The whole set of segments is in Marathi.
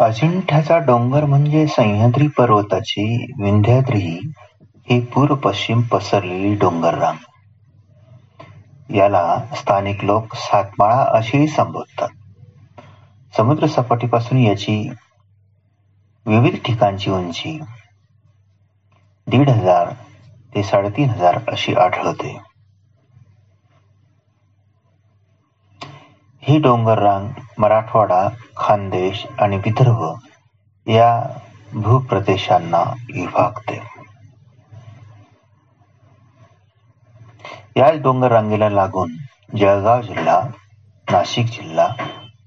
अजिंठ्याचा डोंगर म्हणजे सह्याद्री पर्वताची विंध्याद्री ही पूर्व-पश्चिम पसरलेली डोंगररांग. याला स्थानिक लोक सातमाळा असेही संबोधतात. समुद्र सपाटीपासून याची विविध ठिकाणची उंची दीड हजार ते साडेतीन हजार अशी आढळते. ही डोंगररांग मराठवाडा, खानदेश आणि विदर्भ या भूप्रदेशांना विभागते. याच डोंगररांगेला लागून जळगाव जिल्हा, नाशिक जिल्हा,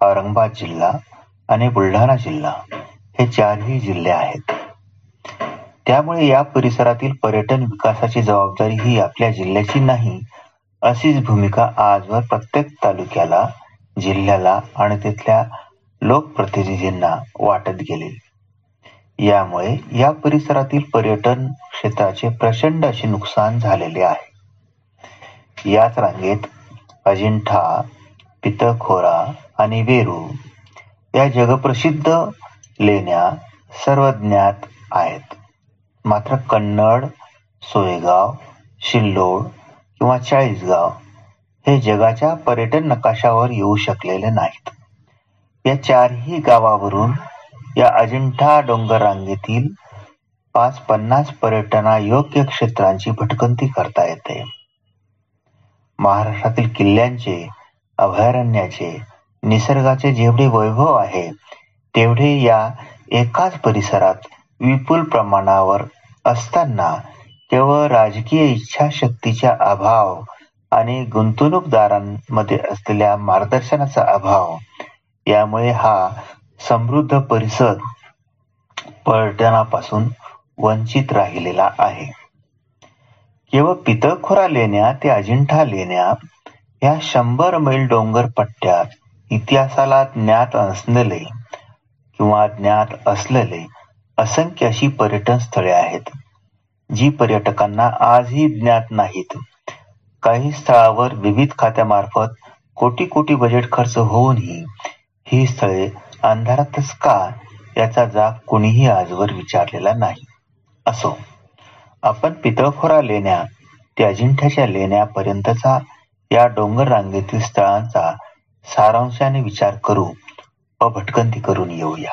औरंगाबाद जिल्हा आणि बुलढाणा जिल्हा हे चारही जिल्हे आहेत. त्यामुळे या परिसरातील पर्यटन विकासाची जबाबदारी ही आपल्या जिल्ह्याची नाही अशीच भूमिका आजवर प्रत्येक तालुक्याला जिल्ह्याला आणि तिथल्या लोकप्रतिनिधींना वाटत गेले. यामुळे या परिसरातील पर्यटन क्षेत्राचे प्रचंड असे नुकसान झालेले आहे. याच रांगेत अजिंठा, पितळखोरा आणि वेरूळ या जगप्रसिद्ध लेण्या सर्वज्ञात आहेत. मात्र कन्नड, सोयगाव, सिल्लोड किंवा चाळीसगाव हे जगाच्या पर्यटन नकाशावर येऊ शकलेले नाहीत. या चारही गावावरून या अजिंठा डोंगररांगेतील पाच पन्नास पर्यटनायोग्य क्षेत्रांची भटकंती करता येते. महाराष्ट्रातील किल्ल्यांचे, अभयारण्याचे, निसर्गाचे जेवढे वैभव आहे तेवढे या एकाच परिसरात विपुल प्रमाणावर असताना केवळ राजकीय इच्छाशक्तीचा अभाव आणि गुंतवणूकदारांमध्ये असलेल्या मार्गदर्शनाचा अभाव यामुळे हा समृद्ध परिसर पर्यटनापासून वंचित राहिलेला आहे. केवळ पितळखोरा लेण्या ते अजिंठा लेण्या या शंभर मैल डोंगरपट्ट्यात इतिहासाला ज्ञात नसलेले किंवा ज्ञात असलेले असंख्य अशी पर्यटन स्थळे आहेत, जी पर्यटकांना आजही ज्ञात नाहीत. काही स्थळावर विविध खात्यांमार्फत कोटी कोटी बजेट खर्च होऊनही ही स्थळे अंधारातच का याचा जाब कुणीही आजवर विचारलेला नाही. असो, आपण पितळखोरा लेण्या ते अजिंठ्याच्या लेण्यापर्यंतचा या डोंगररांगेतील स्थळांचा सारांशाने विचार करू व भटकंती करून येऊया.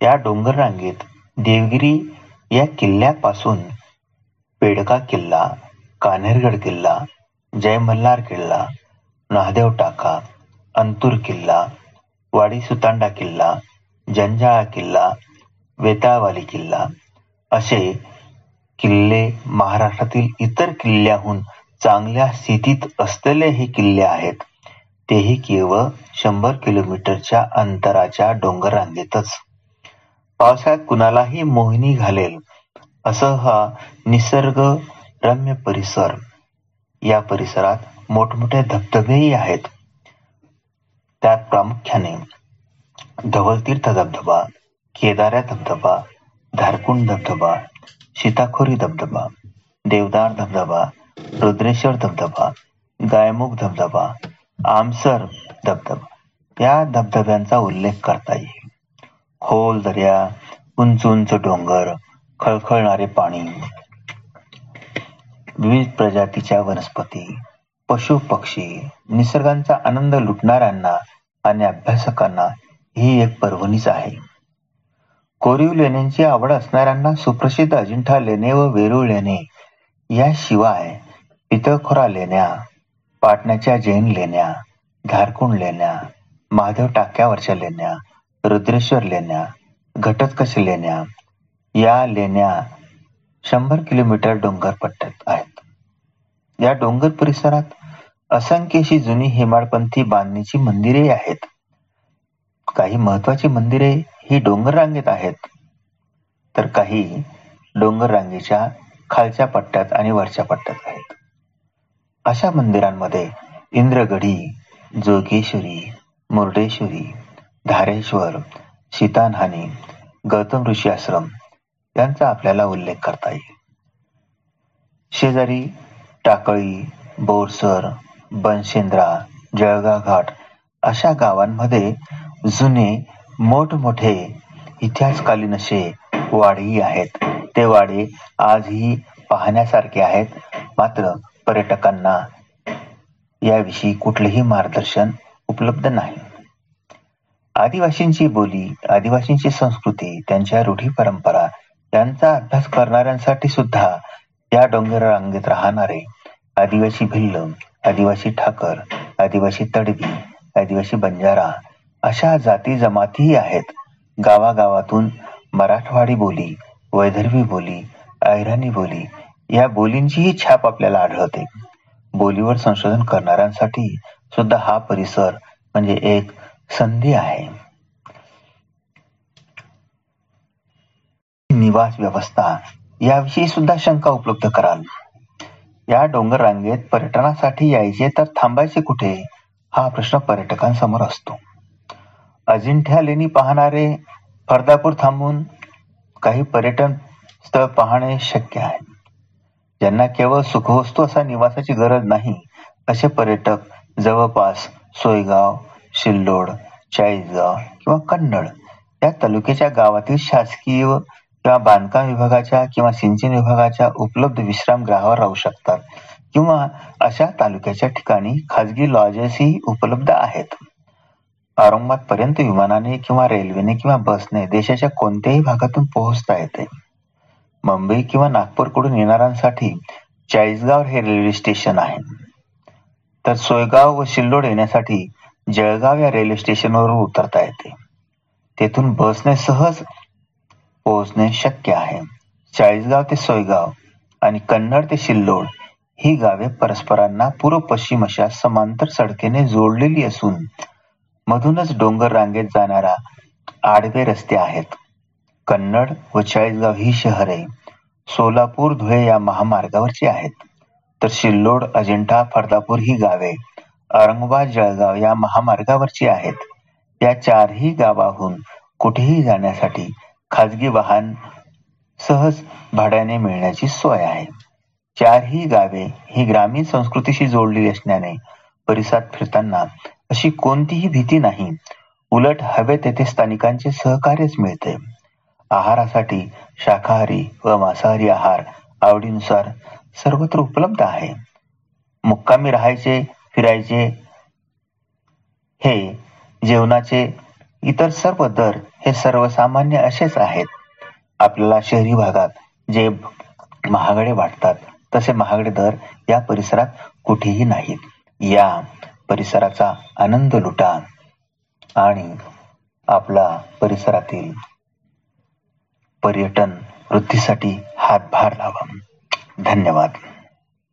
या डोंगररांगेत देवगिरी या किल्ल्यापासून पेडका किल्ला, कान्हेरगड किल्ला, जय मल्हार किल्ला, महादेव टाका, अंतूर किल्ला, वाडी सुतांडा किल्ला, जंजाळा किल्ला, वेताळवाली किल्ला असे किल्ले महाराष्ट्रातील इतर किल्ल्याहून चांगल्या स्थितीत असलेले हे किल्ले आहेत. तेही केवळ शंभर किलोमीटरच्या अंतराच्या डोंगररांगेतच. पावसाळ्यात कुणालाही मोहिनी घालेल असं हा निसर्ग रम्य परिसर. या परिसरात मोठमोठे धबधबेही आहेत. त्यात प्रामुख्याने धवलतीर्थ धबधबा, केदाऱ्या धबधबा, धारकुंड धबधबा, सीताखोरी धबधबा, देवदार धबधबा, रुद्रेश्वर धबधबा, गायमुख धबधबा, आमसर धबधबा या धबधब्यांचा उल्लेख करता येईल. खोल दर्या उंच उंच डोंगर, खळखळणारे पाणी, विविध प्रजातीच्या वनस्पती, पशु पक्षी, निसर्गाचा आनंद लुटणाऱ्यांना आणि अभ्यासकांना ही एक पर्वणीच आहे. कोरीव लेण्यांची आवड असणाऱ्यांना सुप्रसिद्ध अजिंठा लेणे व वेरूळ लेणे याशिवाय पितळखोरा लेण्या, पाटण्याच्या जैन लेण्या, धारकुंड लेण्या, महादेव टाक्यावरच्या लेण्या, रुद्रेश्वर लेण्या, घटोत्कच लेण्या या लेण्या शंभर किलोमीटर डोंगरपट्ट्यात आहेत. या डोंगर परिसरात असंख्यशी जुनी हेमाडपंथी बांधणीची मंदिरे आहेत. काही महत्वाची मंदिरे ही डोंगर रांगेत आहेत, तर काही डोंगर रांगेच्या खालच्या पट्ट्यात आणि वरच्या पट्ट्यात आहेत. अशा मंदिरांमध्ये इंद्रगढी, जोगेश्वरी, मुर्डेश्वरी, धारेश्वर, शीतानहानी गौतम ऋषी आश्रम यांचा आपल्याला उल्लेख करता येईल. शेजारी टाकळी, बोरसर, बनशेंद्रा, जळगाव घाट अशा गावांमध्ये जुने मोठमोठे इतिहासकालीन असे वाडेही आहेत. ते वाडे आजही पाहण्यासारखे आहेत. मात्र पर्यटकांना याविषयी कुठलेही मार्गदर्शन उपलब्ध नाही. आदिवासींची बोली आदिवासींची संस्कृती त्यांच्या रूढी परंपरा यांचा अभ्यास करणाऱ्यांसाठी सुद्धा या डोंगर रांगेत राहणारे आदिवासी भिल्ल आदिवासी ठाकर आदिवासी तडवी आदिवासी बंजारा अशा जाती जमातीही आहेत. गावागावातून मराठवाडी बोली वैदर्भी बोली ऐराणी बोली या बोलींचीही छाप आपल्याला आढळते. बोलीवर संशोधन करणाऱ्यांसाठी सुद्धा हा परिसर म्हणजे एक संधी आहे. निवास व्यवस्था याविषयी सुद्धा शंका उपलब्ध कराल. या डोंगर रांगेत पर्यटनासाठी यायचे तर थांबायचे कुठे? हा प्रश्न पर्यटकांसमोर असतो. अजिंठ्या लेणी पाहणारे फरदापूर थांबून काही पर्यटन स्थळ पाहणे शक्य आहे. ज्यांना केवळ सुखवस्तू असा निवासाची गरज नाही असे पर्यटक जवळपास सोयगाव शिल्लोड चाळीसगाव किंवा कन्नड या तालुक्याच्या गावातील शासकीय किंवा बांधकाम विभागाच्या किंवा सिंचन विभागाच्या उपलब्ध विश्रामगृहावर राहू शकतात. किंवा अशा तालुक्याच्या ठिकाणी खाजगी लॉजेसही उपलब्ध आहेत. औरंगाबाद पर्यंत विमानाने किंवा रेल्वेने किंवा बसने देशाच्या कोणत्याही भागातून पोहोचता येते. मुंबई किंवा नागपूरकडून येणाऱ्यांसाठी चाळीसगाव हे रेल्वे स्टेशन आहे. तर सोयगाव व शिल्लोड येण्यासाठी जळगाव या रेल्वे स्टेशनवर उतरता येते. तेथून बसने सहज पोहोचणे शक्य आहे. चाळीसगाव ते सोयगाव आणि कन्नड ते शिल्लोड ही गावे परस्परांना पूर्व पश्चिम अशा समांतर सडकेने जोडलेली असून मधूनच डोंगर रांगेत जाणारा आडवे रस्ते आहेत. कन्नड व चाळीसगाव ही शहरे सोलापूर धुळे या महामार्गावरची आहेत. तर शिल्लोड अजिंठा फरदापूर ही गावे औरंगाबाद जळगाव या महामार्गावरची आहेत. या चारही गावाहून कुठेही जाण्यासाठी खाजगी वाहन सहज भाड्याने मिळण्याची सोय आहे. चारही गावे ही ग्रामीण संस्कृतीशी जोडलेली असल्याने परिसरात फिरताना अशी कोणतीही भीती नाही. उलट हवे तेथे स्थानिकांचे सहकार्यच मिळते. आहारासाठी शाकाहारी व मांसाहारी आहार आवडीनुसार सर्वत्र उपलब्ध आहे. मुक्कामी राहायचे फिरायचे हे जेवणाचे इतर सर्व दर हे सर्वसामान्य असेच आहेत. आपल्याला शहरी भागात जे महागडे वाटतात तसे महागडे दर या परिसरात कुठेही नाहीत. या परिसराचा आनंद लुटा आणि आपला परिसरातील पर्यटन वृद्धीसाठी हातभार लावा. धन्यवाद.